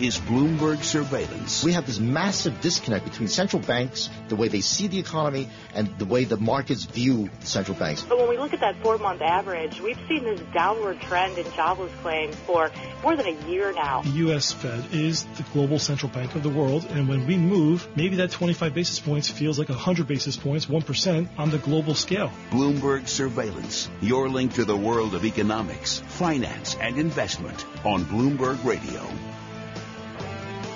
is Bloomberg Surveillance. We have this massive disconnect between central banks, the way they see the economy, and the way the markets view the central banks. But when we look at that four month average, we've seen this downward trend in jobless claims for more than a year now. The U.S. Fed is the global central bank of the world, and when we move, maybe that 25 basis points feels like 100 basis points, 1% on the global scale. Bloomberg Surveillance, your link to the world of economics, finance, and investment on Bloomberg Radio.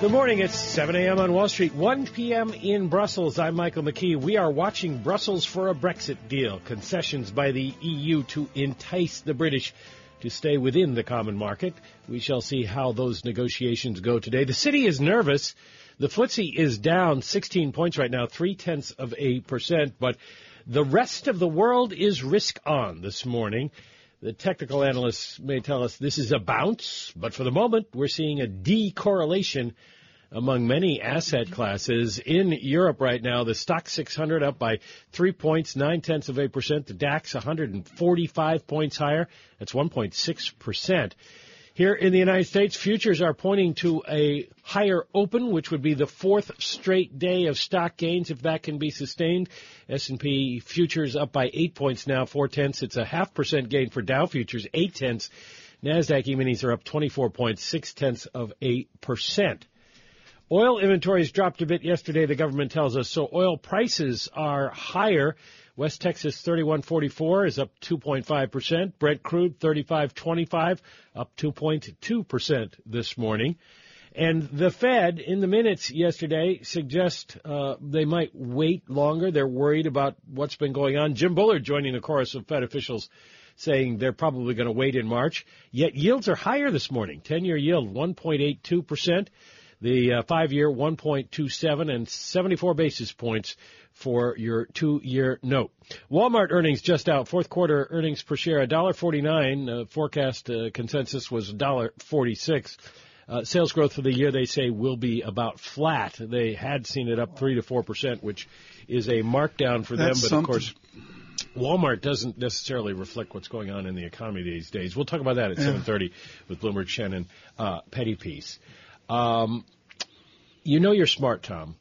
Good morning. It's 7 a.m. on Wall Street, 1 p.m. in Brussels. I'm Michael McKee. We are watching Brussels for a Brexit deal, concessions by the EU to entice the British to stay within the common market. We shall see how those negotiations go today. The city is nervous. The FTSE is down 16 points right now, three tenths of a percent, but the rest of the world is risk on this morning. The technical analysts may tell us this is a bounce, but for the moment, we're seeing a decorrelation among many asset classes. In Europe right now, the Stoxx 600 up by three points, nine tenths of a percent. The DAX 145 points higher. That's 1.6 percent. Here in the United States, futures are pointing to a higher open, which would be the fourth straight day of stock gains if that can be sustained. S&P futures up by eight points now, four tenths. It's a half percent gain for Dow futures, eight tenths. Nasdaq E-minis are up 24 points, six tenths of 8%. Oil inventories dropped a bit yesterday, the government tells us, so oil prices are higher. West Texas 3144 is up 2.5%. Brent crude 3525 up 2.2% this morning. And the Fed in the minutes yesterday suggest uh, they might wait longer. They're worried about what's been going on. Jim Bullard joining the chorus of Fed officials saying they're probably going to wait in March. Yet yields are higher this morning. 10-year yield 1.82%. The uh, five-year 1.27 and 74 basis points for your two-year note. Walmart earnings just out. Fourth quarter earnings per share $1.49. Uh, forecast uh, consensus was $1.46. Uh, sales growth for the year, they say, will be about flat. They had seen it up 3 to 4%, which is a markdown for That's them. But something. of course, Walmart doesn't necessarily reflect what's going on in the economy these days. We'll talk about that at Yeah. 7:30 with Bloomberg Shannon uh, Pettypiece. Um, you know you're smart, Tom,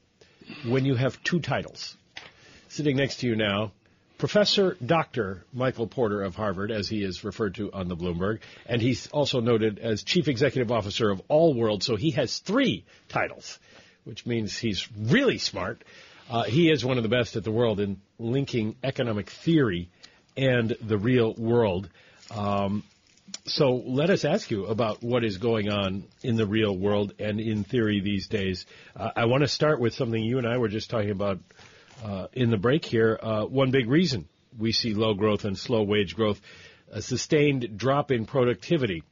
when you have two titles. Sitting next to you now, Professor Dr. Michael Porter of Harvard, as he is referred to on the Bloomberg, and he's also noted as Chief Executive Officer of All World, so he has three titles, which means he's really smart. Uh, he is one of the best at the world in linking economic theory and the real world. Um, so let us ask you about what is going on in the real world and in theory these days. Uh, I want to start with something you and I were just talking about uh, in the break here. Uh, one big reason we see low growth and slow wage growth, a sustained drop in productivity.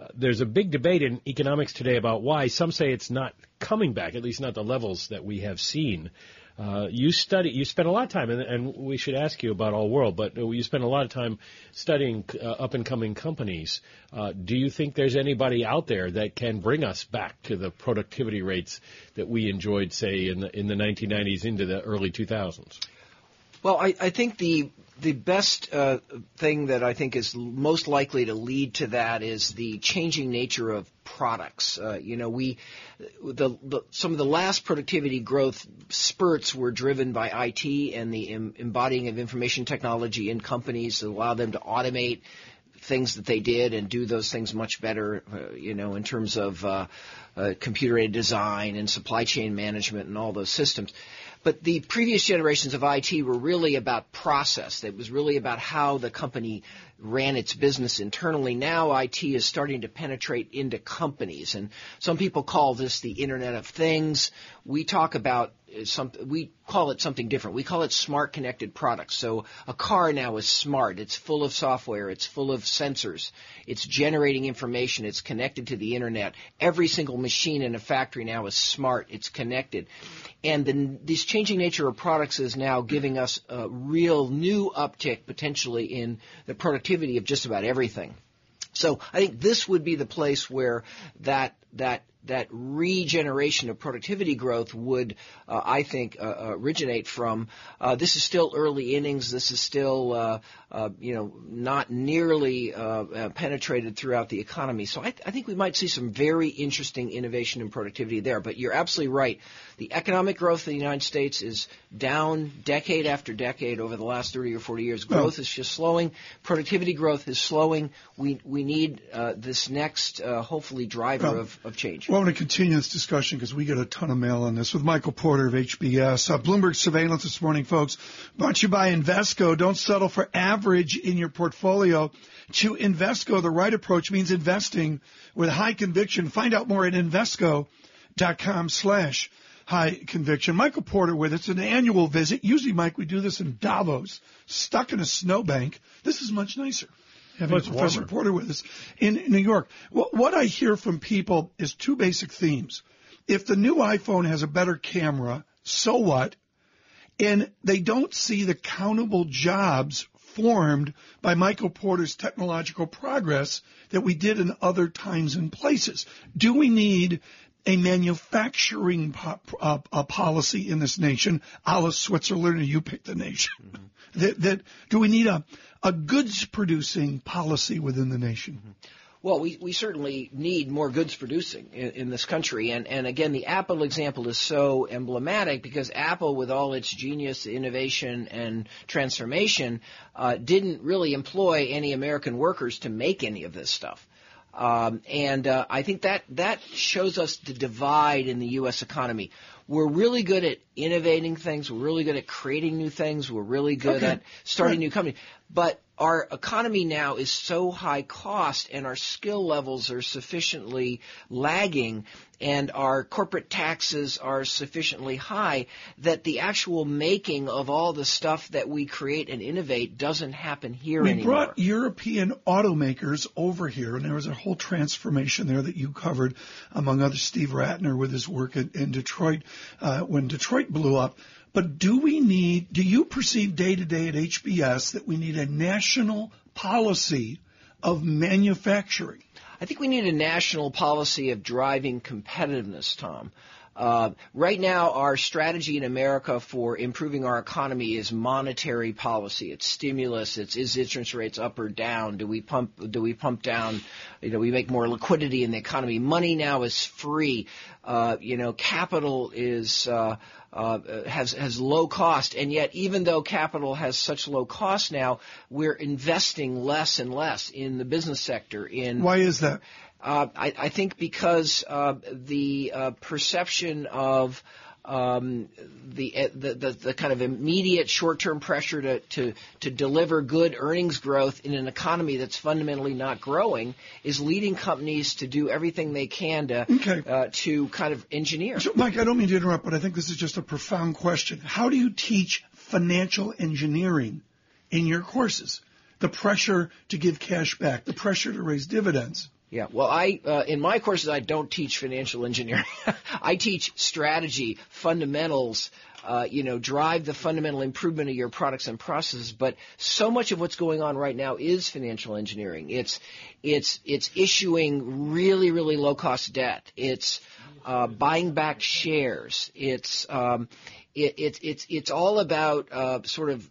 Uh, there's a big debate in economics today about why. Some say it's not coming back, at least not the levels that we have seen. Uh, you study, you spend a lot of time, and, and we should ask you about All World, but uh, you spend a lot of time studying uh, up and coming companies. Uh, do you think there's anybody out there that can bring us back to the productivity rates that we enjoyed, say, in the, in the 1990s into the early 2000s? Well, I, I think the the best uh, thing that I think is most likely to lead to that is the changing nature of products. Uh, you know, we the, the some of the last productivity growth spurts were driven by IT and the em- embodying of information technology in companies to allow them to automate things that they did and do those things much better, uh, you know, in terms of uh, uh, computer aided design and supply chain management and all those systems. But the previous generations of IT were really about process. It was really about how the company ran its business internally. Now IT is starting to penetrate into companies, and some people call this the Internet of Things. We talk about uh, some, we call it something different. We call it smart connected products. So a car now is smart. It's full of software. It's full of sensors. It's generating information. It's connected to the internet. Every single machine in a factory now is smart. It's connected. And the, this changing nature of products is now giving us a real new uptick potentially in the productivity of just about everything. So I think this would be the place where that that that regeneration of productivity growth would, uh, I think, uh, originate from. Uh, this is still early innings. This is still, uh, uh, you know, not nearly penetrated throughout the economy. So I, I, think we might see some very interesting innovation and productivity there. But you're absolutely right. The economic growth of the United States is down decade after decade over the last 30 or 40 years. Growth is just slowing. Productivity growth is slowing. We we need this next, hopefully, driver of, of change. Well, I want to continue this discussion because we get a ton of mail on this with Michael Porter of HBS. Uh, Bloomberg Surveillance this morning, folks. Brought you by Invesco. Don't settle for average in your portfolio. To Invesco, the right approach means investing with high conviction. Find out more at Invesco.com slash high conviction. Michael Porter with us, an annual visit. Usually, Mike, we do this in Davos, stuck in a snowbank. This is much nicer having Professor warmer. Porter with us in New York. what I hear from people is two basic themes. If the new iPhone has a better camera, so what? And they don't see the countable jobs formed by Michael Porter's technological progress that we did in other times and places. Do we need a manufacturing po- uh, a policy in this nation, a la Switzerland, or you pick the nation? Mm-hmm. that, that, do we need a, a goods producing policy within the nation? Mm-hmm. Well, we, we certainly need more goods producing in, in, this country. And, and again, the Apple example is so emblematic because Apple, with all its genius, innovation, and transformation, uh, didn't really employ any American workers to make any of this stuff. Um, and uh, I think that that shows us the divide in the U.S. economy. We're really good at innovating things. We're really good at creating new things. We're really good okay. at starting new companies. But our economy now is so high cost and our skill levels are sufficiently lagging and our corporate taxes are sufficiently high that the actual making of all the stuff that we create and innovate doesn't happen here we anymore. brought European automakers over here and there was a whole transformation there that you covered among others Steve Ratner with his work in, in Detroit uh, when Detroit blew up. But do we need, do you perceive day to day at HBS that we need a national policy of manufacturing? I think we need a national policy of driving competitiveness, Tom. Uh, right now, our strategy in America for improving our economy is monetary policy. It's stimulus. It's is interest rates up or down? Do we pump? Do we pump down? You know, we make more liquidity in the economy. Money now is free. Uh, you know, capital is. Uh, uh, has has low cost, and yet even though capital has such low cost now, we're investing less and less in the business sector. In why is that? Uh, I, I, think because uh, the uh, perception of um, the, the, the, the kind of immediate short-term pressure to, to, to deliver good earnings growth in an economy that's fundamentally not growing is leading companies to do everything they can to okay. uh, to kind of engineer. So, Mike, I don't mean to interrupt, but I think this is just a profound question. How do you teach financial engineering in your courses? The pressure to give cash back, the pressure to raise dividends. Yeah, well, I uh, in my courses I don't teach financial engineering. I teach strategy, fundamentals. Uh, you know, drive the fundamental improvement of your products and processes. But so much of what's going on right now is financial engineering. It's it's it's issuing really really low cost debt. It's uh, buying back shares. It's um, it, it, it's it's all about uh, sort of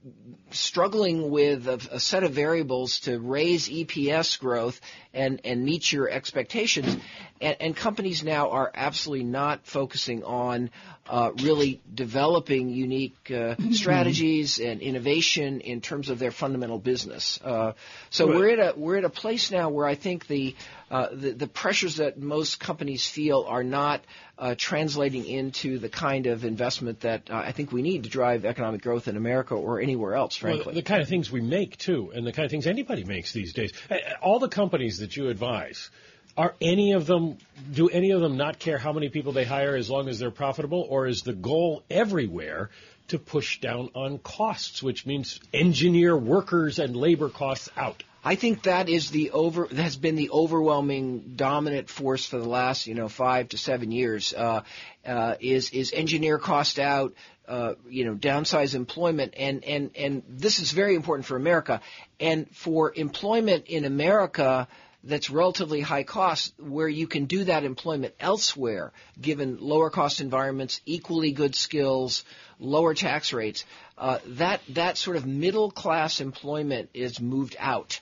struggling with a, a, set of variables to raise EPS growth and and meet your expectations. And, and companies now are absolutely not focusing on uh, really developing unique uh, mm-hmm. strategies and innovation in terms of their fundamental business. Uh, so right. we're at a we're at a place now where I think the uh, the, the, pressures that most companies feel are not uh, translating into the kind of investment that uh, I think we need to drive economic growth in America or anywhere else, frankly. Well, the kind of things we make, too, and the kind of things anybody makes these days. All the companies that you advise, are any of them do any of them not care how many people they hire as long as they're profitable? Or is the goal everywhere to push down on costs which means engineer workers and labor costs out? I think that is the over that has been the overwhelming dominant force for the last you know five to seven years. Uh, uh, is is engineer cost out, uh, you know, downsize employment, and and and this is very important for America, and for employment in America that's relatively high cost where you can do that employment elsewhere given lower cost environments, equally good skills, lower tax rates. Uh, that that sort of middle class employment is moved out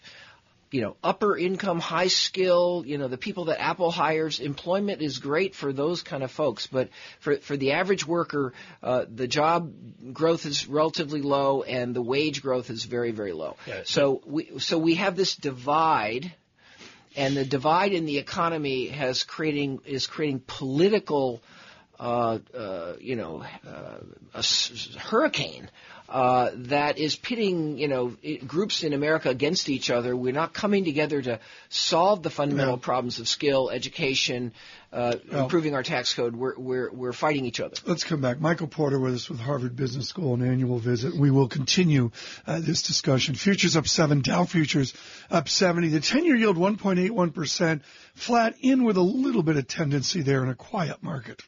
you know, upper income, high skill, you know, the people that Apple hires, employment is great for those kind of folks. But for, for the average worker, uh, the job growth is relatively low and the wage growth is very, very low. Yeah. So we, so we have this divide and the divide in the economy has creating, is creating political, uh, uh, you know, uh, a s- hurricane uh, that is pitting, you know, groups in America against each other. We're not coming together to solve the fundamental problems of skill, education, uh, well, improving our tax code. We're, we're, we're fighting each other. Let's come back. Michael Porter with us with Harvard Business School, an annual visit. We will continue uh, this discussion. Futures up seven, Dow futures up 70. The 10 year yield 1.81%, flat in with a little bit of tendency there in a quiet market.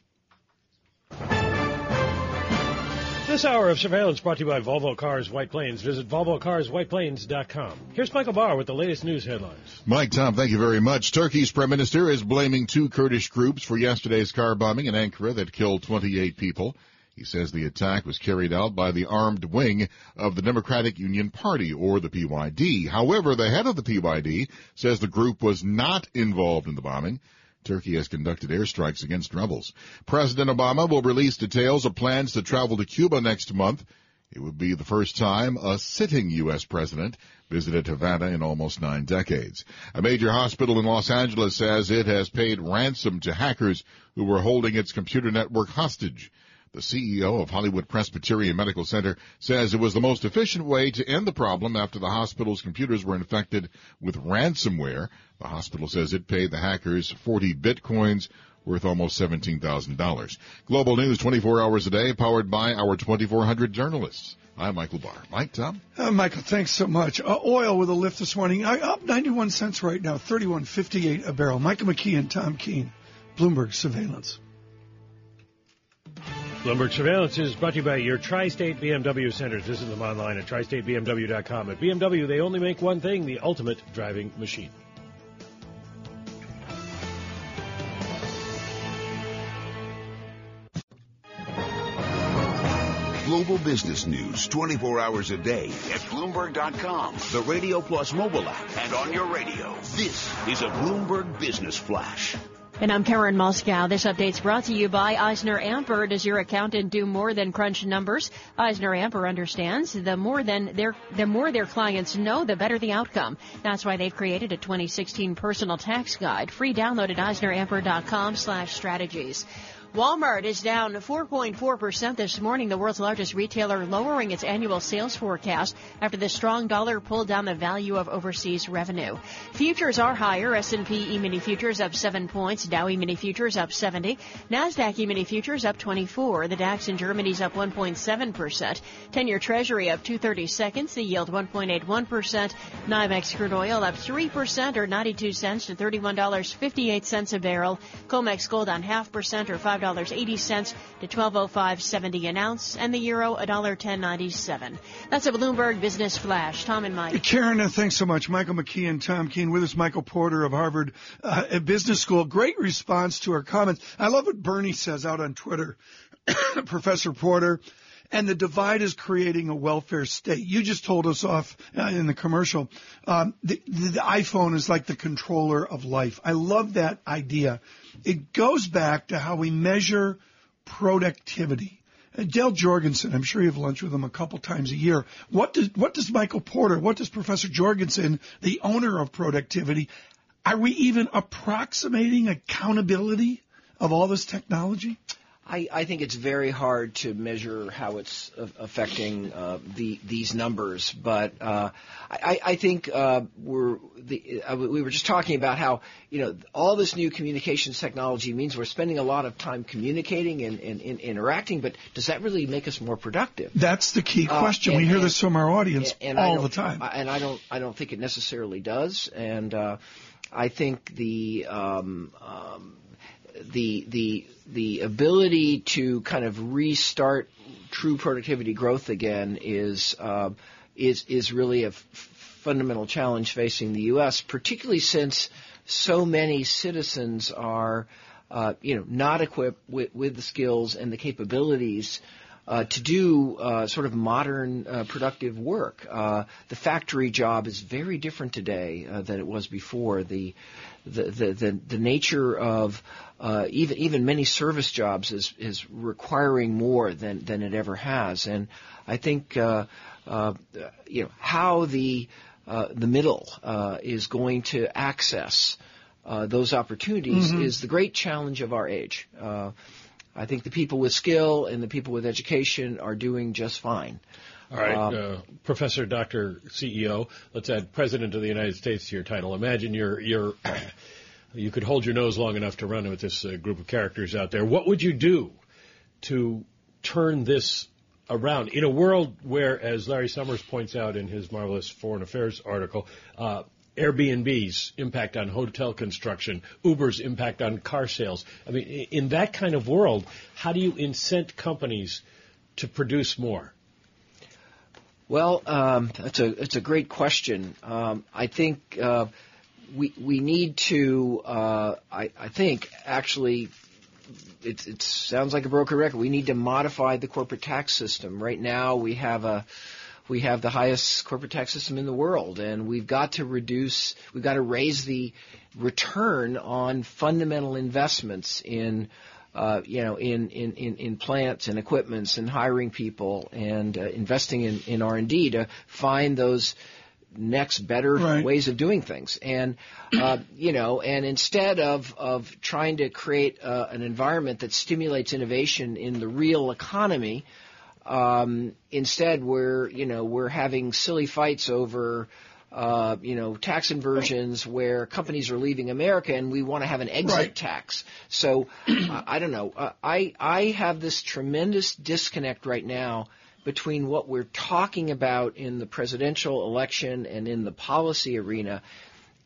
This hour of surveillance brought to you by Volvo Cars White Plains. Visit VolvoCarsWhitePlains.com. Here's Michael Barr with the latest news headlines. Mike, Tom, thank you very much. Turkey's prime minister is blaming two Kurdish groups for yesterday's car bombing in Ankara that killed 28 people. He says the attack was carried out by the armed wing of the Democratic Union Party, or the PYD. However, the head of the PYD says the group was not involved in the bombing. Turkey has conducted airstrikes against rebels. President Obama will release details of plans to travel to Cuba next month. It would be the first time a sitting U.S. president visited Havana in almost nine decades. A major hospital in Los Angeles says it has paid ransom to hackers who were holding its computer network hostage. The CEO of Hollywood Presbyterian Medical Center says it was the most efficient way to end the problem after the hospital's computers were infected with ransomware. The hospital says it paid the hackers 40 bitcoins worth almost $17,000. Global news 24 hours a day powered by our 2,400 journalists. I'm Michael Barr. Mike, Tom? Uh, Michael, thanks so much. Uh, oil with a lift this morning. I, up 91 cents right now, 31.58 a barrel. Michael McKee and Tom Keene, Bloomberg Surveillance. Bloomberg Surveillance is brought to you by your Tri-State BMW centers. Visit them online at tristatebmw.com. At BMW, they only make one thing, the ultimate driving machine. Global business news 24 hours a day at Bloomberg.com, the Radio Plus mobile app, and on your radio. This is a Bloomberg Business Flash. And I'm Karen Moskow. This update's brought to you by EisnerAmper. Does your accountant do more than crunch numbers? EisnerAmper understands the more than their the more their clients know, the better the outcome. That's why they've created a 2016 personal tax guide. Free download at eisneramper.com/strategies. Walmart is down 4.4% this morning, the world's largest retailer lowering its annual sales forecast after the strong dollar pulled down the value of overseas revenue. Futures are higher. S&P E-mini futures up 7 points, Dow E-mini futures up 70, Nasdaq E-mini futures up 24, the DAX in Germany's up 1.7%, 10-year treasury up 230 seconds, the yield 1.81%, NYMEX crude oil up 3% or 92 cents to $31.58 a barrel, COMEX gold on half percent or 5 $5.80 to 1205.70 an ounce, and the euro $1.1097. That's a Bloomberg Business Flash. Tom and Mike. Karen, uh, thanks so much. Michael McKee and Tom Keene with us. Michael Porter of Harvard uh, Business School. Great response to our comments. I love what Bernie says out on Twitter. Professor Porter and the divide is creating a welfare state. You just told us off uh, in the commercial. Um, the, the, iPhone is like the controller of life. I love that idea. It goes back to how we measure productivity. Uh, Dale Jorgenson, I'm sure you have lunch with him a couple times a year. What does what does Michael Porter, what does Professor Jorgenson, the owner of productivity, are we even approximating accountability of all this technology? I, I, think it's very hard to measure how it's affecting uh, the, these numbers, but uh, I, I, think uh, we're the, uh, we were just talking about how you know all this new communications technology means we're spending a lot of time communicating and, and, and interacting, but does that really make us more productive? That's the key uh, question. And, we hear this from our audience all the time, and I don't I don't think it necessarily does, and uh, I think the um, um, the the the ability to kind of restart true productivity growth again is uh, is is really a f- fundamental challenge facing the U.S., particularly since so many citizens are, uh, you know, not equipped with, with the skills and the capabilities uh, to do uh, sort of modern uh, productive work. Uh, the factory job is very different today uh, than it was before. The the the, the, the nature of uh, even even many service jobs is is requiring more than than it ever has, and I think you know how the the middle is going to access those opportunities mm-hmm. is the great challenge of our age. I think the people with skill and the people with education are doing just fine. All right, um, uh, Professor, Doctor, CEO. Let's add President of the United States to your title. Imagine you're you're you could hold your nose long enough to run with this uh, group of characters out there. What would you do to turn this around in a world where, as Larry Summers points out in his marvelous Foreign Affairs article, uh, Airbnb's impact on hotel construction, Uber's impact on car sales. I mean, in that kind of world, how do you incent companies to produce more? Well, um, that's a it's a great question. Um, I think uh, we we need to. Uh, I, I think actually it, it, sounds like a broken record. We need to modify the corporate tax system. Right now, we have a we have the highest corporate tax system in the world, and we've got to reduce, we've got to raise the return on fundamental investments in, uh, you know, in, in, in, in plants and equipments and hiring people and uh, investing in, in R&D to find those next better right. ways of doing things. And, uh, you know, and instead of, of trying to create uh, an environment that stimulates innovation in the real economy, um, instead, we're you know we're having silly fights over uh, you know tax inversions where companies are leaving America and we want to have an exit right. tax. So uh, I don't know. Uh, I I have this tremendous disconnect right now between what we're talking about in the presidential election and in the policy arena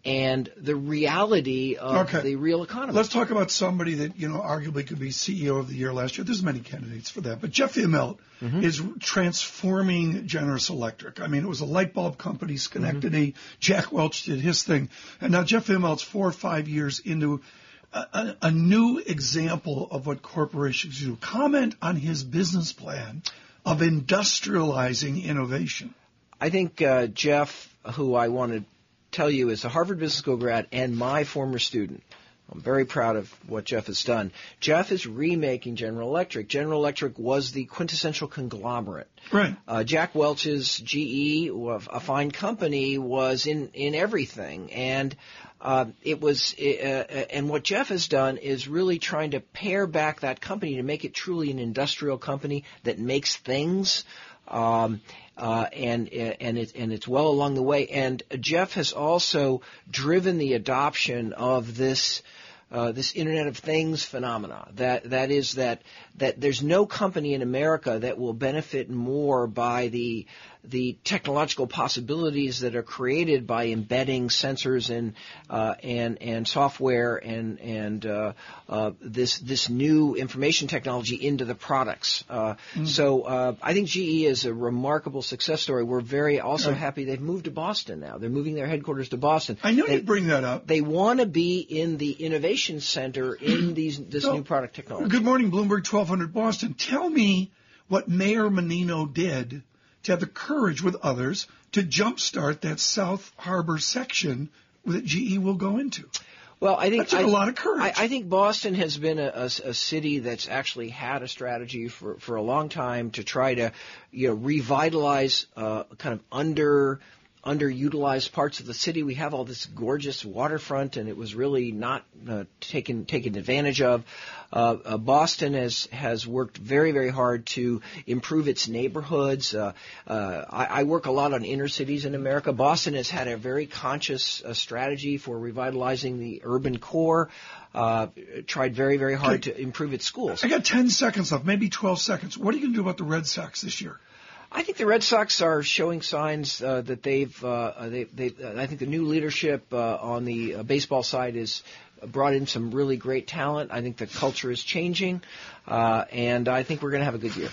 and the reality of okay. the real economy. Let's talk about somebody that you know arguably could be CEO of the year last year. There's many candidates for that, but Jeff Immelt mm-hmm. is transforming General Electric. I mean, it was a light bulb company, Schenectady. Mm-hmm. Jack Welch did his thing, and now Jeff Immelt's four or five years into a, a, new example of what corporations do. Comment on his business plan of industrializing innovation. I think uh, Jeff, who I wanted tell you is a Harvard Business School grad and my former student. I'm very proud of what Jeff has done. Jeff is remaking General Electric. General Electric was the quintessential conglomerate. Right. Uh, Jack Welch's GE, a fine company, was in in everything, and uh, it was. Uh, uh, and what Jeff has done is really trying to pare back that company to make it truly an industrial company that makes things. Um, uh, and and it, and it's well along the way. And Jeff has also driven the adoption of this. Uh, this Internet of Things phenomena. That that is that that there's no company in America that will benefit more by the the technological possibilities that are created by embedding sensors and uh, and and software and and uh, uh, this this new information technology into the products. Mm-hmm. So uh, I think GE is a remarkable success story. We're very also happy they've moved to Boston now. They're moving their headquarters to Boston. I know you bring that up. They want to be in the innovation center in these this so, new product technology. Good morning, Bloomberg 1200 Boston. Tell me what Mayor Menino did to have the courage with others to jumpstart that South Harbor section that GE will go into. Well, I think that took I, a lot of courage. I, I, think Boston has been a, a, a, city that's actually had a strategy for, for a long time to try to, you know, revitalize uh, kind of under underutilized parts of the city. We have all this gorgeous waterfront, and it was really not uh, taken taken advantage of. Uh, uh, Boston has has worked very very hard to improve its neighborhoods. Uh, uh, I, I, work a lot on inner cities in America. Boston has had a very conscious uh, strategy for revitalizing the urban core. tried very very hard okay. to improve its schools. I got ten seconds left, maybe twelve seconds. What are you going to do about the Red Sox this year? I think the Red Sox are showing signs uh, that they've. Uh, they, they, I think the new leadership uh, on the uh, baseball side is brought in some really great talent. I think the culture is changing, uh, and I think we're going to have a good year.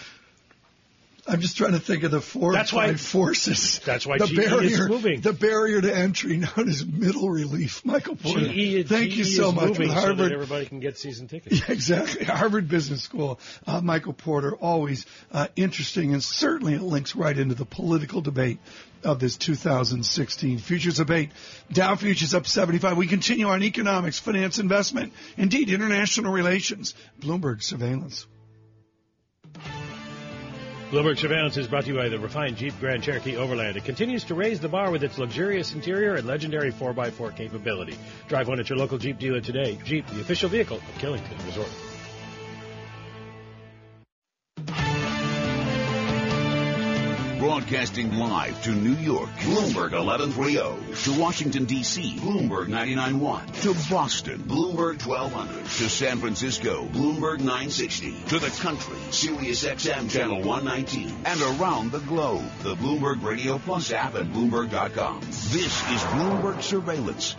I'm just trying to think of the four That's why- forces. That's why the GE is barrier, moving. The barrier to entry known as middle relief. Michael Porter. GE, Thank you so much. With so that Harvard, everybody can get season tickets. yeah, exactly. Harvard Business School. Uh, Michael Porter, always uh, interesting, and certainly it links right into the political debate of this 2016 futures debate. Dow futures up 75. We continue on economics, finance, investment, indeed international relations. Bloomberg surveillance. Bloomberg Surveillance is brought to you by the refined Jeep Grand Cherokee Overland. It continues to raise the bar with its luxurious interior and legendary 4x4 capability. Drive one at your local Jeep dealer today. Jeep, the official vehicle of Killington Resort. Broadcasting live to New York, Bloomberg 1130. To Washington, D.C., Bloomberg 99.1. To Boston, Bloomberg 1200. To San Francisco, Bloomberg 960. To the country, Sirius XM Channel 119. And around the globe, the Bloomberg Radio Plus app at Bloomberg.com. This is Bloomberg Surveillance.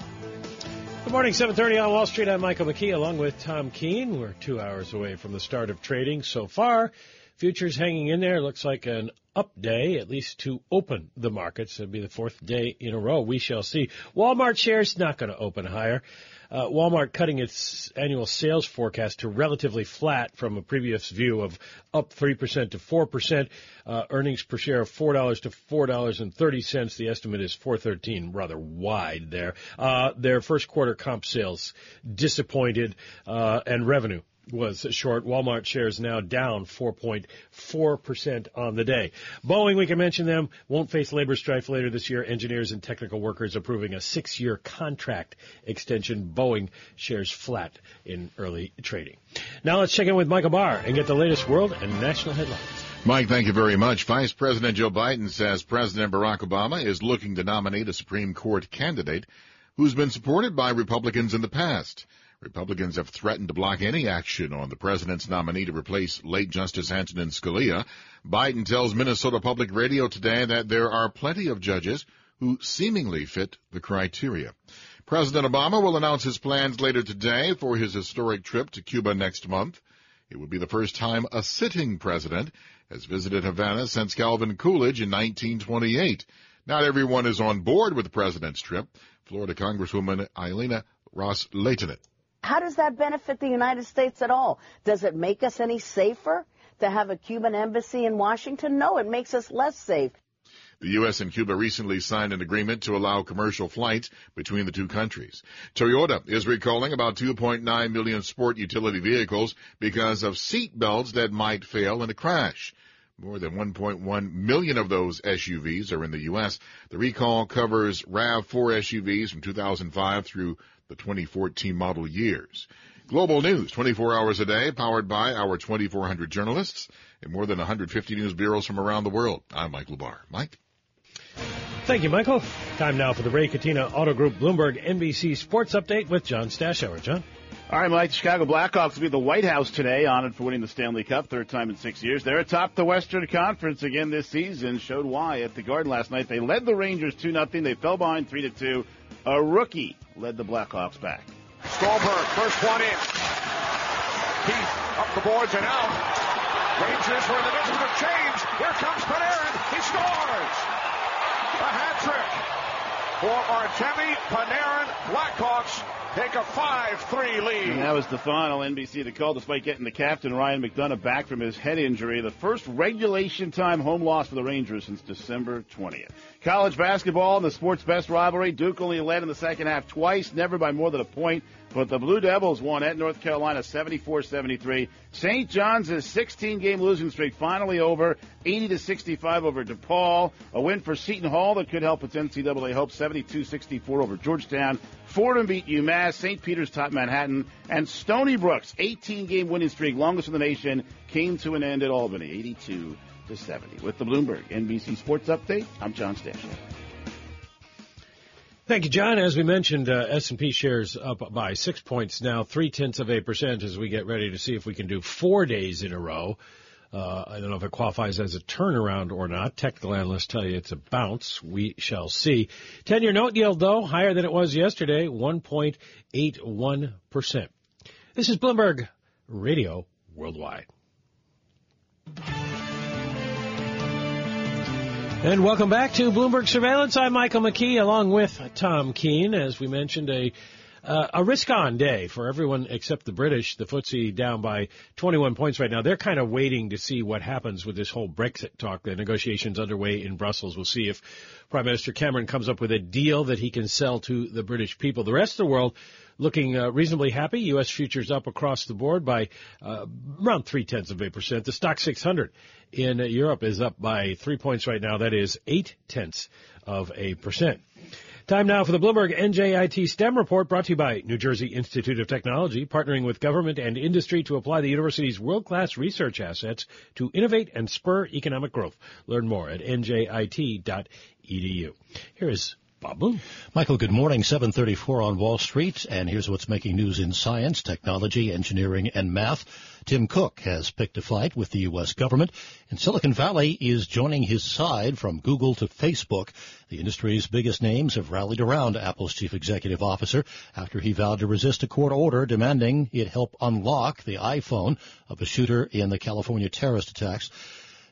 Good morning, 7:30 on Wall Street. I'm Michael McKee, along with Tom Keene. We're two hours away from the start of trading so far. Futures hanging in there. Looks like an up day, at least to open the markets. It'll be the fourth day in a row. We shall see. Walmart shares not going to open higher. Uh, Walmart cutting its annual sales forecast to relatively flat from a previous view of up 3% to 4%. Uh, earnings per share of $4 to $4.30. The estimate is 413, rather wide there. Uh, their first quarter comp sales disappointed, uh, and revenue was short. Walmart shares now down 4.4% on the day. Boeing, we can mention them, won't face labor strife later this year. Engineers and technical workers approving a six-year contract extension. Boeing shares flat in early trading. Now let's check in with Michael Barr and get the latest world and national headlines. Mike, thank you very much. Vice President Joe Biden says President Barack Obama is looking to nominate a Supreme Court candidate who's been supported by Republicans in the past. Republicans have threatened to block any action on the president's nominee to replace late Justice Antonin Scalia. Biden tells Minnesota Public Radio today that there are plenty of judges who seemingly fit the criteria. President Obama will announce his plans later today for his historic trip to Cuba next month. It would be the first time a sitting president has visited Havana since Calvin Coolidge in 1928. Not everyone is on board with the president's trip. Florida Congresswoman Eileen Ross Laytonet. How does that benefit the United States at all? Does it make us any safer to have a Cuban embassy in Washington? No, it makes us less safe. The U.S. and Cuba recently signed an agreement to allow commercial flights between the two countries. Toyota is recalling about 2.9 million sport utility vehicles because of seat belts that might fail in a crash. More than 1.1 million of those SUVs are in the U.S. The recall covers RAV4 SUVs from 2005 through the 2014 model years. Global news 24 hours a day, powered by our 2,400 journalists and more than 150 news bureaus from around the world. I'm Michael Barr. Mike? Thank you, Michael. Time now for the Ray Catena Auto Group Bloomberg NBC Sports Update with John Stashower. John? All right, Mike. Chicago Blackhawks will be at the White House today, honored for winning the Stanley Cup, third time in six years. They're atop the Western Conference again this season. Showed why at the Garden last night. They led the Rangers two 0 They fell behind three to two. A rookie led the Blackhawks back. Stalberg, first one in. Keith up the boards and out. Rangers were in the midst of a change. Here comes Panarin. He scores. A hat trick for Artemi Panarin. Blackhawks take a 5-3 lead. And that was the final NBC to call despite getting the captain Ryan McDonagh back from his head injury. The first regulation time home loss for the Rangers since December 20th. College basketball and the sports best rivalry. Duke only led in the second half twice, never by more than a point. But the Blue Devils won at North Carolina 74-73. St. John's 16 game losing streak finally over, 80 to 65 over DePaul. A win for Seton Hall that could help its NCAA hopes 72-64 over Georgetown. Fordham beat UMass, St. Peter's top Manhattan, and Stony Brook's 18 game winning streak, longest in the nation, came to an end at Albany, 82 to 70. With the Bloomberg NBC Sports Update, I'm John Stashower. Thank you, John. As we mentioned, uh, S&P shares up by six points now, three tenths of a percent as we get ready to see if we can do four days in a row. Uh, I don't know if it qualifies as a turnaround or not. Technical analysts tell you it's a bounce. We shall see. Ten-year note yield, though, higher than it was yesterday, 1.81%. This is Bloomberg Radio Worldwide. And welcome back to Bloomberg Surveillance. I'm Michael McKee along with Tom Keene. As we mentioned, a uh, a risk-on day for everyone except the British. The FTSE down by 21 points right now. They're kind of waiting to see what happens with this whole Brexit talk. The negotiations underway in Brussels. We'll see if Prime Minister Cameron comes up with a deal that he can sell to the British people. The rest of the world looking uh, reasonably happy. U.S. futures up across the board by uh, around three tenths of a percent. The Stoxx 600 in Europe is up by three points right now. That is eight tenths of a percent. Time now for the Bloomberg NJIT STEM report brought to you by New Jersey Institute of Technology, partnering with government and industry to apply the university's world-class research assets to innovate and spur economic growth. Learn more at njit.edu. Here is Bob. Michael, good morning. 734 on Wall Street. And here's what's making news in science, technology, engineering, and math. Tim Cook has picked a fight with the U.S. government, and Silicon Valley is joining his side from Google to Facebook. The industry's biggest names have rallied around Apple's chief executive officer after he vowed to resist a court order demanding it help unlock the iPhone of a shooter in the California terrorist attacks.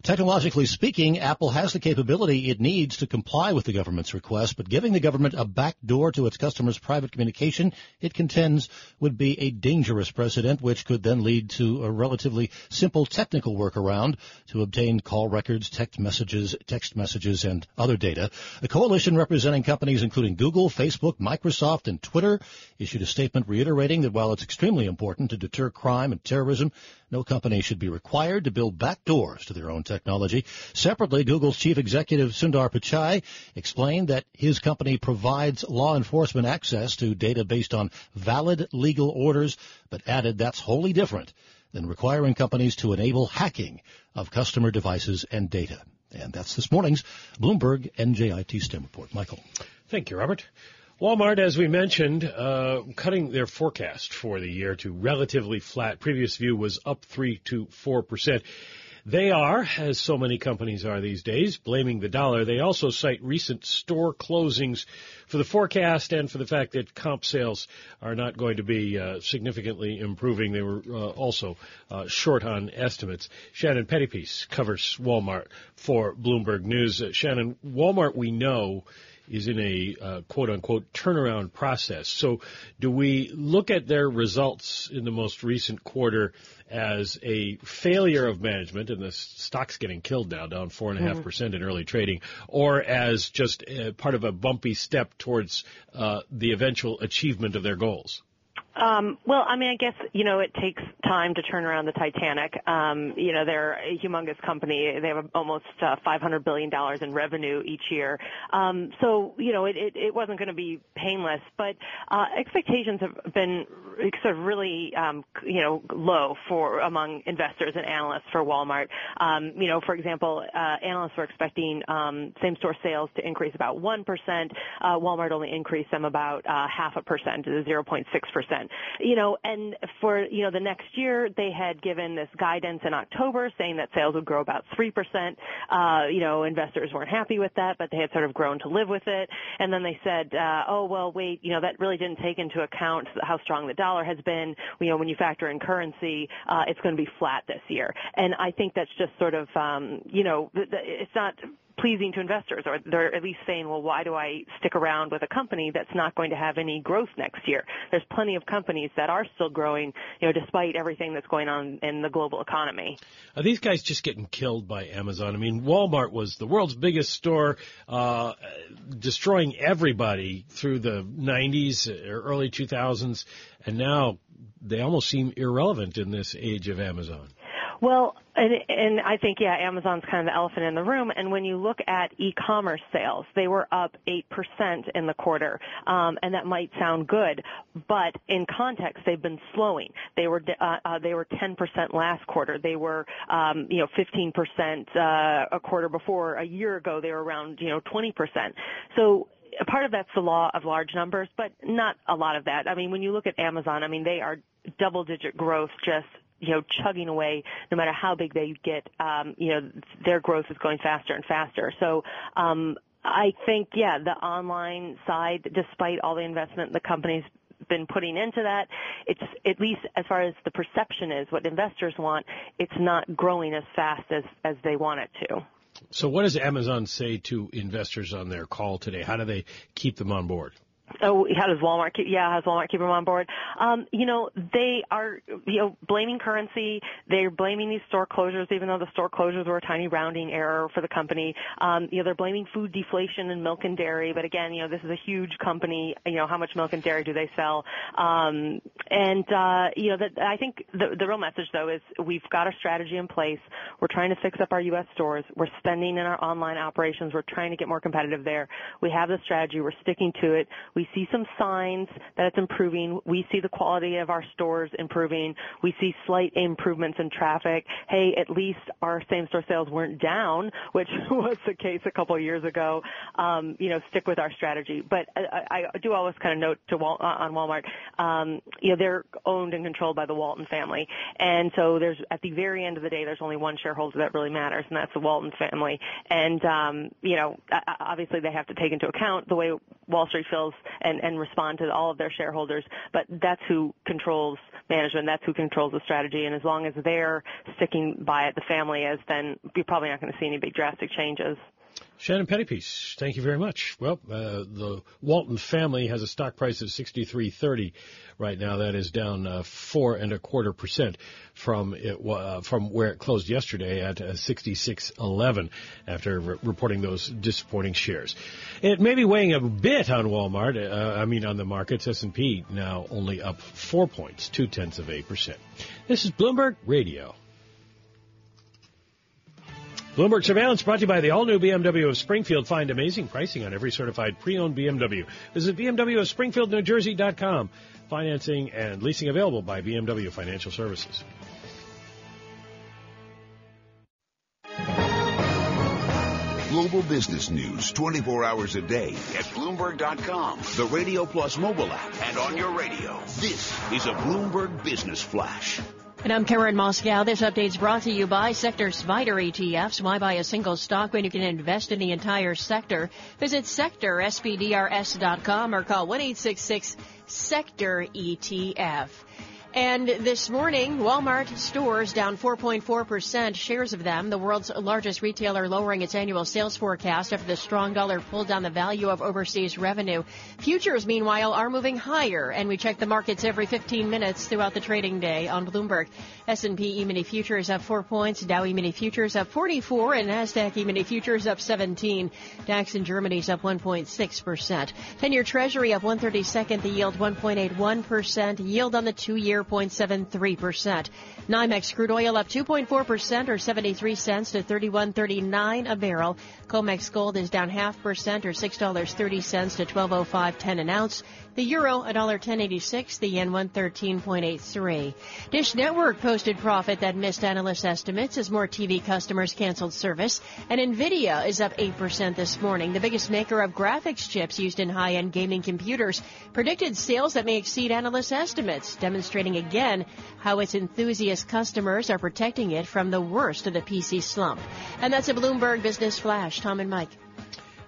Technologically speaking, Apple has the capability it needs to comply with the government's request, but giving the government a back door to its customers' private communication, it contends, would be a dangerous precedent, which could then lead to a relatively simple technical workaround to obtain call records, text messages, text messages, and other data. A coalition representing companies including Google, Facebook, Microsoft, and Twitter issued a statement reiterating that while it's extremely important to deter crime and terrorism, no company should be required to build back doors to their own technology. Separately, Google's chief executive Sundar Pichai explained that his company provides law enforcement access to data based on valid legal orders, but added that's wholly different than requiring companies to enable hacking of customer devices and data. And that's this morning's Bloomberg NJIT STEM report. Michael. Thank you, Robert. Walmart, as we mentioned, uh, cutting their forecast for the year to relatively flat. Previous view was up 3 to 4%. They are, as so many companies are these days, blaming the dollar. They also cite recent store closings for the forecast and for the fact that comp sales are not going to be uh, significantly improving. They were uh, also uh, short on estimates. Shannon Pettypiece covers Walmart for Bloomberg News. Uh, Shannon, Walmart we know is in a uh, quote unquote turnaround process. So, do we look at their results in the most recent quarter as a failure of management, and the stock's getting killed now, down four and a half percent in early trading, or as just part of a bumpy step towards uh, the eventual achievement of their goals? Um, well, I mean, I guess you know it takes time to turn around the Titanic. Um, you know, they're a humongous company. They have almost uh, 500 billion dollars in revenue each year. Um, so you know, it, it, it wasn't going to be painless, but uh, expectations have been sort of really um, you know low for among investors and analysts for Walmart. Um, you know, for example, uh, analysts were expecting um, same-store sales to increase about one percent. Uh, Walmart only increased them about uh, half a percent, 0.6 percent. You know, and for, you know, the next year, they had given this guidance in October saying that sales would grow about 3%. Uh, you know, investors weren't happy with that, but they had sort of grown to live with it. And then they said, uh, oh, well, wait, you know, that really didn't take into account how strong the dollar has been. You know, when you factor in currency, uh, it's going to be flat this year. And I think that's just sort of, um, you know, it's not pleasing to investors, or they're at least saying, well, why do I stick around with a company that's not going to have any growth next year? There's plenty of companies that are still growing, you know, despite everything that's going on in the global economy. Are these guys just getting killed by Amazon? I mean, Walmart was the world's biggest store, uh, destroying everybody through the 90s or early 2000s, and now they almost seem irrelevant in this age of Amazon. Well, and, and I think, yeah, Amazon's kind of the elephant in the room. And when you look at e-commerce sales, they were up 8% in the quarter. Um, and that might sound good, but in context, they've been slowing. They were, uh, uh, they were 10% last quarter. They were, um, you know, 15%, uh, a quarter before. A year ago, they were around, you know, 20%. So part of that's the law of large numbers, but not a lot of that. I mean, when you look at Amazon, I mean, they are double digit growth just you know, chugging away no matter how big they get, um, you know, their growth is going faster and faster. So, um, I think, yeah, the online side, despite all the investment the company's been putting into that, it's at least as far as the perception is what investors want, it's not growing as fast as, as they want it to. So, what does Amazon say to investors on their call today? How do they keep them on board? Oh, how does Walmart keep? Yeah, how does Walmart keep them on board? Um, you know, they are, you know, blaming currency. They're blaming these store closures, even though the store closures were a tiny rounding error for the company. Um, you know, they're blaming food deflation and milk and dairy. But again, you know, this is a huge company. You know, how much milk and dairy do they sell? Um, and uh, you know, I think the the real message though is we've got a strategy in place. We're trying to fix up our U.S. stores. We're spending in our online operations. We're trying to get more competitive there. We have the strategy. We're sticking to it. We see some signs that it's improving. We see the quality of our stores improving. We see slight improvements in traffic. Hey, at least our same store sales weren't down, which was the case a couple of years ago. Um, you know, stick with our strategy. But I, I do always kind of note to Wal- uh, on Walmart, um, you know, they're owned and controlled by the Walton family. And so there's, at the very end of the day, there's only one shareholder that really matters, and that's the Walton family. And, um, you know, obviously they have to take into account the way Wall Street feels and, and respond to all of their shareholders, but that's who controls management. That's who controls the strategy. And as long as they're sticking by it, the family is, then you're probably not going to see any big drastic changes. Shannon Pettypiece, thank you very much. Well, uh, the Walton family has a stock price of sixty-three thirty right now. That is down uh, four and a quarter percent from it uh, from where it closed yesterday at uh, sixty-six eleven after re- reporting those disappointing shares. It may be weighing a bit on Walmart. Uh, I mean, on the markets, S and P now only up four points, two tenths of a percent. This is Bloomberg Radio. Bloomberg Surveillance brought to you by the all-new BMW of Springfield. Find amazing pricing on every certified pre-owned BMW. Visit BMW of Springfield, New Jersey.com. Financing and leasing available by BMW Financial Services. Global business news 24 hours a day at Bloomberg.com, the Radio Plus mobile app, and on your radio. This is a Bloomberg Business Flash. And I'm Karen Moskow. This update is brought to you by Sector SPDR ETFs. Why buy a single stock when you can invest in the entire sector? Visit sectorspdrs.com or call 1-866-SECTOR ETF. And this morning, Walmart stores down 4.4%, shares of them, the world's largest retailer lowering its annual sales forecast after the strong dollar pulled down the value of overseas revenue. Futures, meanwhile, are moving higher, and we check the markets every 15 minutes throughout the trading day on Bloomberg. S&P E-mini futures up 4 points, Dow E-mini futures up 44, and Nasdaq E-mini futures up 17. DAX in Germany's up 1.6%. 10-year Treasury up 132nd, the yield 1.81%, yield on the 2-year 0.73%. NYMEX crude oil up 2.4% or 73 cents to 31.39 a barrel. COMEX gold is down half percent or $6.30 to 12.05.10 an ounce. The euro, $1.1086, the yen 113.83. Dish Network posted profit that missed analyst estimates as more TV customers canceled service. And Nvidia is up 8% this morning. The biggest maker of graphics chips used in high-end gaming computers predicted sales that may exceed analyst estimates, demonstrating again how its enthusiast customers are protecting it from the worst of the PC slump. And that's a Bloomberg Business Flash. Tom and Mike.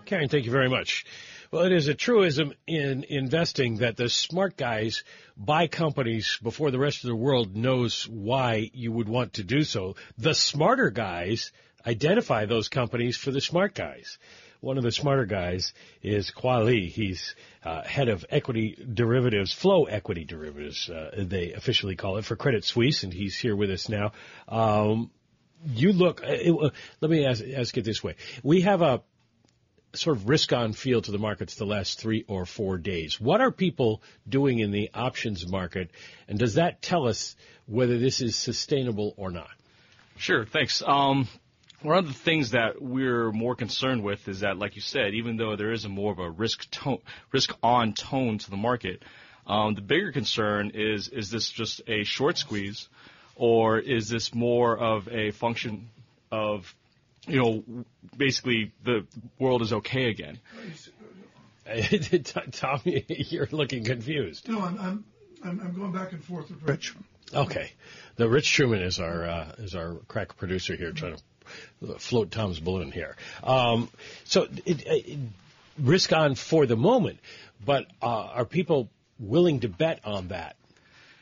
Karen, thank you very much. Well, it is a truism in investing that the smart guys buy companies before the rest of the world knows why you would want to do so. The smarter guys identify those companies for the smart guys. One of the smarter guys is Khoa He's uh, head of equity derivatives, flow equity derivatives, uh, they officially call it, for Credit Suisse, and he's here with us now. Um, you look, it, let me ask, ask it this way. We have a sort of risk on feel to the markets the last three or four days. What are people doing in the options market, and does that tell us whether this is sustainable or not? Sure, thanks. Um, one of the things that we're more concerned with is that, like you said, even though there is a more of a risk tone, risk on tone to the market, um, the bigger concern is is this just a short squeeze, or is this more of a function of you know, basically the world is okay again. Tommy, you're looking confused. No, I'm, I'm, I'm going back and forth with Rich. Okay, the Rich Truman is our uh, is our crack producer here, trying to float Tom's balloon here. Um, so it, it, risk on for the moment, but uh, are people willing to bet on that?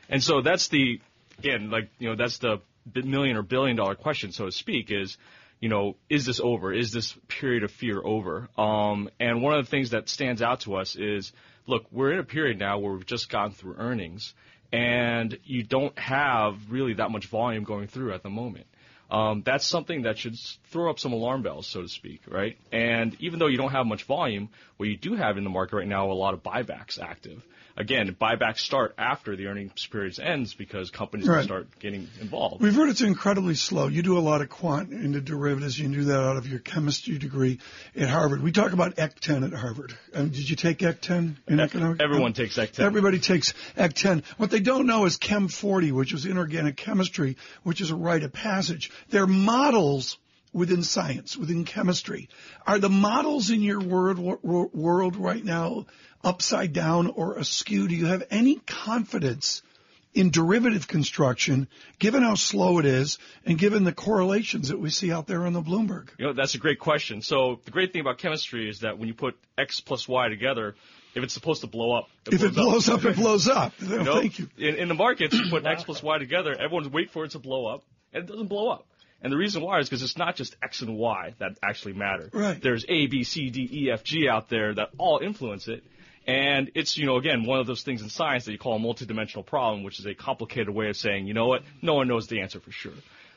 And so that's the again, like you know, that's the million or billion dollar question, so to speak, is you know, is this over? Is this period of fear over? Um, and one of the things that stands out to us is, look, we're in a period now where we've just gone through earnings, and you don't have really that much volume going through at the moment. Um, that's something that should throw up some alarm bells, so to speak, right? And even though you don't have much volume, what you do have in the market right now are a lot of buybacks active again, buybacks start after the earnings period ends because companies right. start getting involved. We've heard it's incredibly slow. You do a lot of quant into derivatives. You do that out of your chemistry degree at Harvard. We talk about Ec 10 at Harvard. Um, did you take Ec 10 in economics? Everyone takes Ec 10. Everybody takes Ec 10. What they don't know is Chem 40, which is inorganic chemistry, which is a rite of passage. They're models within science, within chemistry. Are the models in your world, world right now upside down or askew? Do you have any confidence in derivative construction, given how slow it is and given the correlations that we see out there on the Bloomberg? You know, that's a great question. So the great thing about chemistry is that when you put X plus Y together, if it's supposed to blow up, it if blows it blows up, up it blows up. you know, Thank you. In, in the markets, you put X plus Y together, everyone's waiting for it to blow up, and it doesn't blow up. And the reason why is because it's not just X and Y that actually matter. Right. There's A, B, C, D, E, F, G out there that all influence it. And it's, you know, again, one of those things in science that you call a multidimensional problem, which is a complicated way of saying, you know what, no one knows the answer for sure.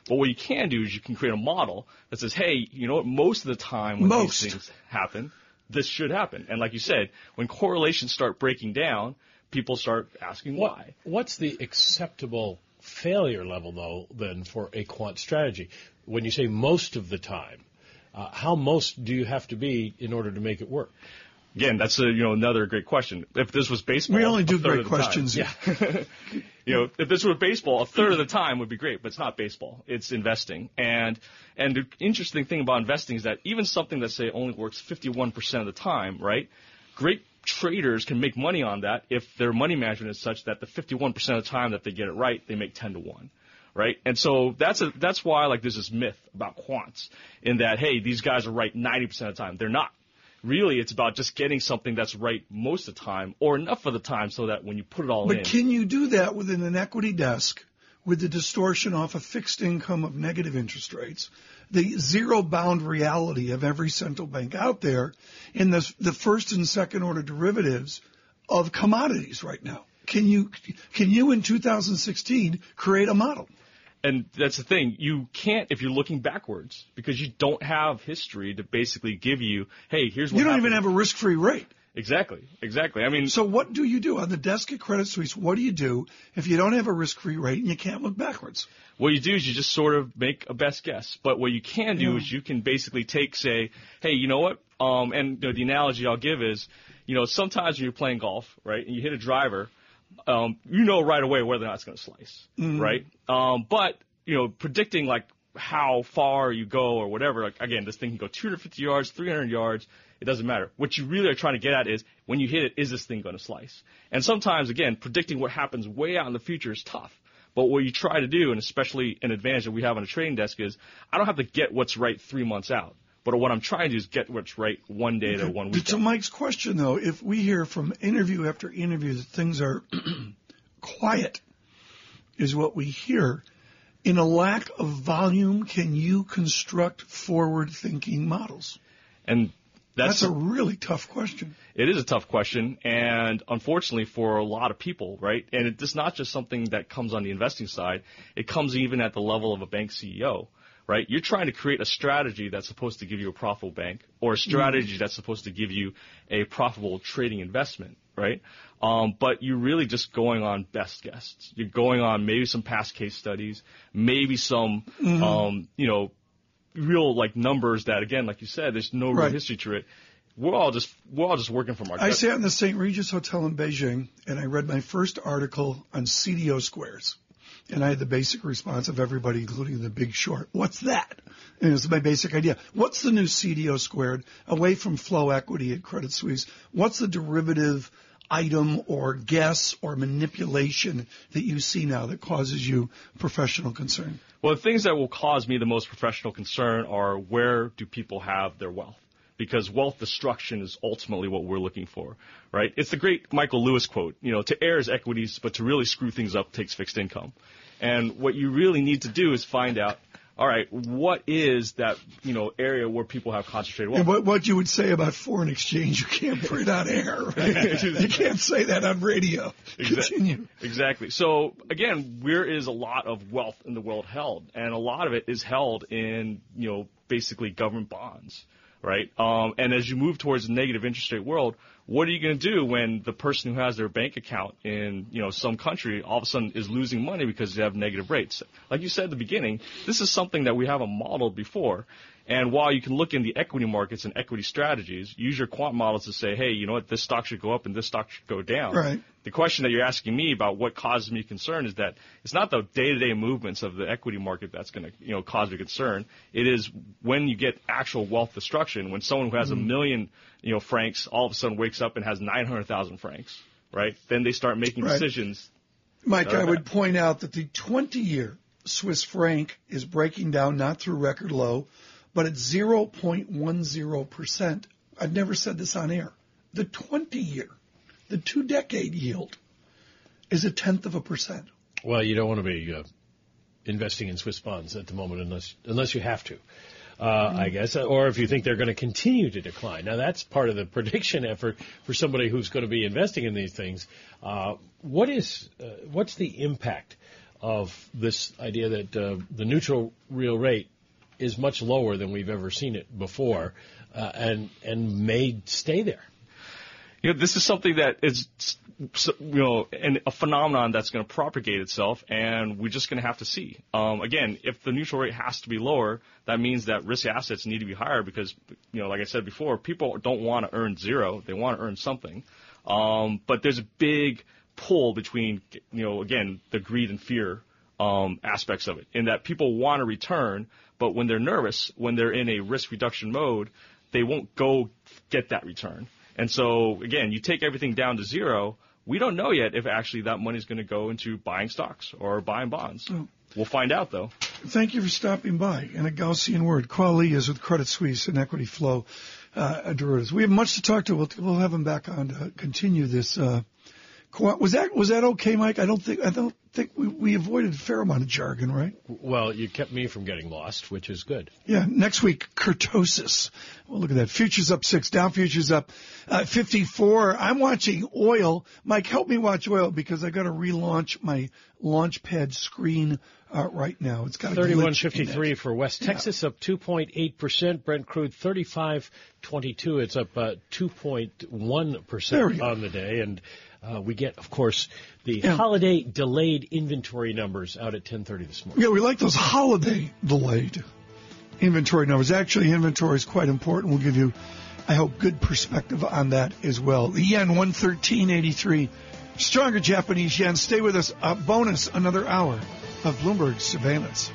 But what you can do is you can create a model that says, hey, you know what, most of the time when most. these things happen, this should happen. And like you said, when correlations start breaking down, people start asking what, why. What's the acceptable failure level, though, then for a quant strategy? When you say most of the time, uh, how most do you have to be in order to make it work? Again, that's a you know another great question. If this was baseball, we only do great questions. Time, yeah. you know, if this were baseball, a third of the time would be great, but it's not baseball. It's investing. And and the interesting thing about investing is that even something that say only works 51% of the time, right? Great traders can make money on that if their money management is such that the 51% of the time that they get it right, they make 10 to 1 right? And so that's a, that's why like there's this myth about quants in that hey these guys are right 90% of the time. They're not really it's about just getting something that's right most of the time or enough of the time so that when you put it all but in. But can you do that within an equity desk with the distortion off a of fixed income of negative interest rates? The zero bound reality of every central bank out there in the, the first and second order derivatives of commodities right now. Can you, can you in 2016 create a model? and that's the thing. You can't if you're looking backwards because you don't have history to basically give you, hey, here's what. You don't happened. even have a risk-free rate. Exactly, exactly. I mean, so what do you do on the desk at Credit Suisse? What do you do if you don't have a risk-free rate and you can't look backwards? What you do is you just sort of make a best guess. But what you can do yeah. is you can basically take, say, hey, you know what? Um, and you know, the analogy I'll give is, you know, sometimes when you're playing golf, right, and you hit a driver, um, you know right away whether or not it's going to slice, mm-hmm. right? Um, but you know, predicting like how far you go or whatever. Like again, this thing can go 250 yards, 300 yards. It doesn't matter. What you really are trying to get at is when you hit it, is this thing going to slice? And sometimes, again, predicting what happens way out in the future is tough. But what you try to do, and especially an advantage that we have on a trading desk, is I don't have to get what's right three months out. But what I'm trying to do is get what's right one day to one week. To Mike's question, though, if we hear from interview after interview that things are quiet, is what we hear in a lack of volume, can you construct forward-thinking models? And that's, that's, a really tough question. It is a tough question, and unfortunately for a lot of people, right? And it's not just something that comes on the investing side. It comes even at the level of a bank CEO, right? You're trying to create a strategy that's supposed to give you a profitable bank, or a strategy mm. that's supposed to give you a profitable trading investment, right? Um, but you're really just going on best guesses. You're going on maybe some past case studies, maybe some, mm-hmm. um, you know, real like numbers that again, like you said, there's no right. real history to it. We're all just we're all just working from our. I sat in the St. Regis Hotel in Beijing, and I read my first article on CDO squares. And I had the basic response of everybody, including the big short. What's that? And it was my basic idea. What's the new CDO squared away from flow equity at Credit Suisse? What's the derivative item or guess or manipulation that you see now that causes you professional concern? Well, the things that will cause me the most professional concern are where do people have their wealth? Because wealth destruction is ultimately what we're looking for, right? It's the great Michael Lewis quote, you know, to err is equities, but to really screw things up takes fixed income. And what you really need to do is find out, all right, what is that you know area where people have concentrated wealth? And what, what you would say about foreign exchange, you can't put it on air. Right? you can't say that on radio. Continue. Exactly. So again, where is a lot of wealth in the world held, and a lot of it is held in you know basically government bonds, right? Um, and as you move towards a negative interest rate world, what are you going to do when the person who has their bank account in you know some country all of a sudden is losing money because they have negative rates? Like you said at the beginning, this is something that we haven't modeled before. And while you can look in the equity markets and equity strategies, use your quant models to say, hey, you know what, this stock should go up and this stock should go down. Right. The question that you're asking me about what causes me concern is that it's not the day-to-day movements of the equity market that's going to, you know, cause me concern. It is when you get actual wealth destruction, when someone who has a Mm-hmm. million, you know, francs all of a sudden wakes up and has 900,000 francs, right? Then they start making Right. decisions. Mike, I would point out that the 20 year Swiss franc is breaking down not through record low, but at 0.10%. I've never said this on air. The 20 year, the two decade yield is a tenth of a percent. Well, you don't want to be uh, investing in Swiss bonds at the moment unless unless you have to. Uh, I guess, or if you think they're going to continue to decline. Now, that's part of the prediction effort for somebody who's going to be investing in these things. Uh, what is, uh, what's the impact of this idea that uh, the neutral real rate is much lower than we've ever seen it before, uh, and and may stay there? You know, this is something that is, you know, an, a phenomenon that's going to propagate itself, and we're just going to have to see. Um, again, if the neutral rate has to be lower, that means that risk assets need to be higher because, you know, like I said before, people don't want to earn zero; they want to earn something. Um, but there's a big pull between, you know, again, the greed and fear um, aspects of it, in that people want to return, but when they're nervous, when they're in a risk reduction mode, they won't go get that return. And so, again, you take everything down to zero. We don't know yet if actually that money is going to go into buying stocks or buying bonds. Oh. We'll find out, though. Thank you for stopping by. In a Gaussian word, Khoa Le is with Credit Suisse and Equity Flow uh, derivatives. We have much to talk to. We'll, we'll have him back on to continue this. Uh, was that was that okay, Mike? I don't think I don't think we, we avoided a fair amount of jargon, right? Well, you kept me from getting lost, which is good. Yeah, next week, kurtosis. Well, look at that. Futures up six, Dow futures up uh, 54. I'm watching oil. Mike, help me watch oil because I got to relaunch my Launchpad screen uh, right now. It's got a glitch in Thirty-one it. fifty-three for West Texas, up two point eight percent. Brent crude thirty-five twenty-two. It's up uh, two point one There we percent go. on the day, and uh, we get, of course, the Yeah. holiday delayed inventory numbers out at ten thirty this morning. Yeah, we like those holiday delayed inventory numbers. Actually, inventory is quite important. We'll give you, I hope, good perspective on that as well. The yen 113.83. Stronger Japanese yen. Stay with us. Uh, bonus another hour of Bloomberg surveillance.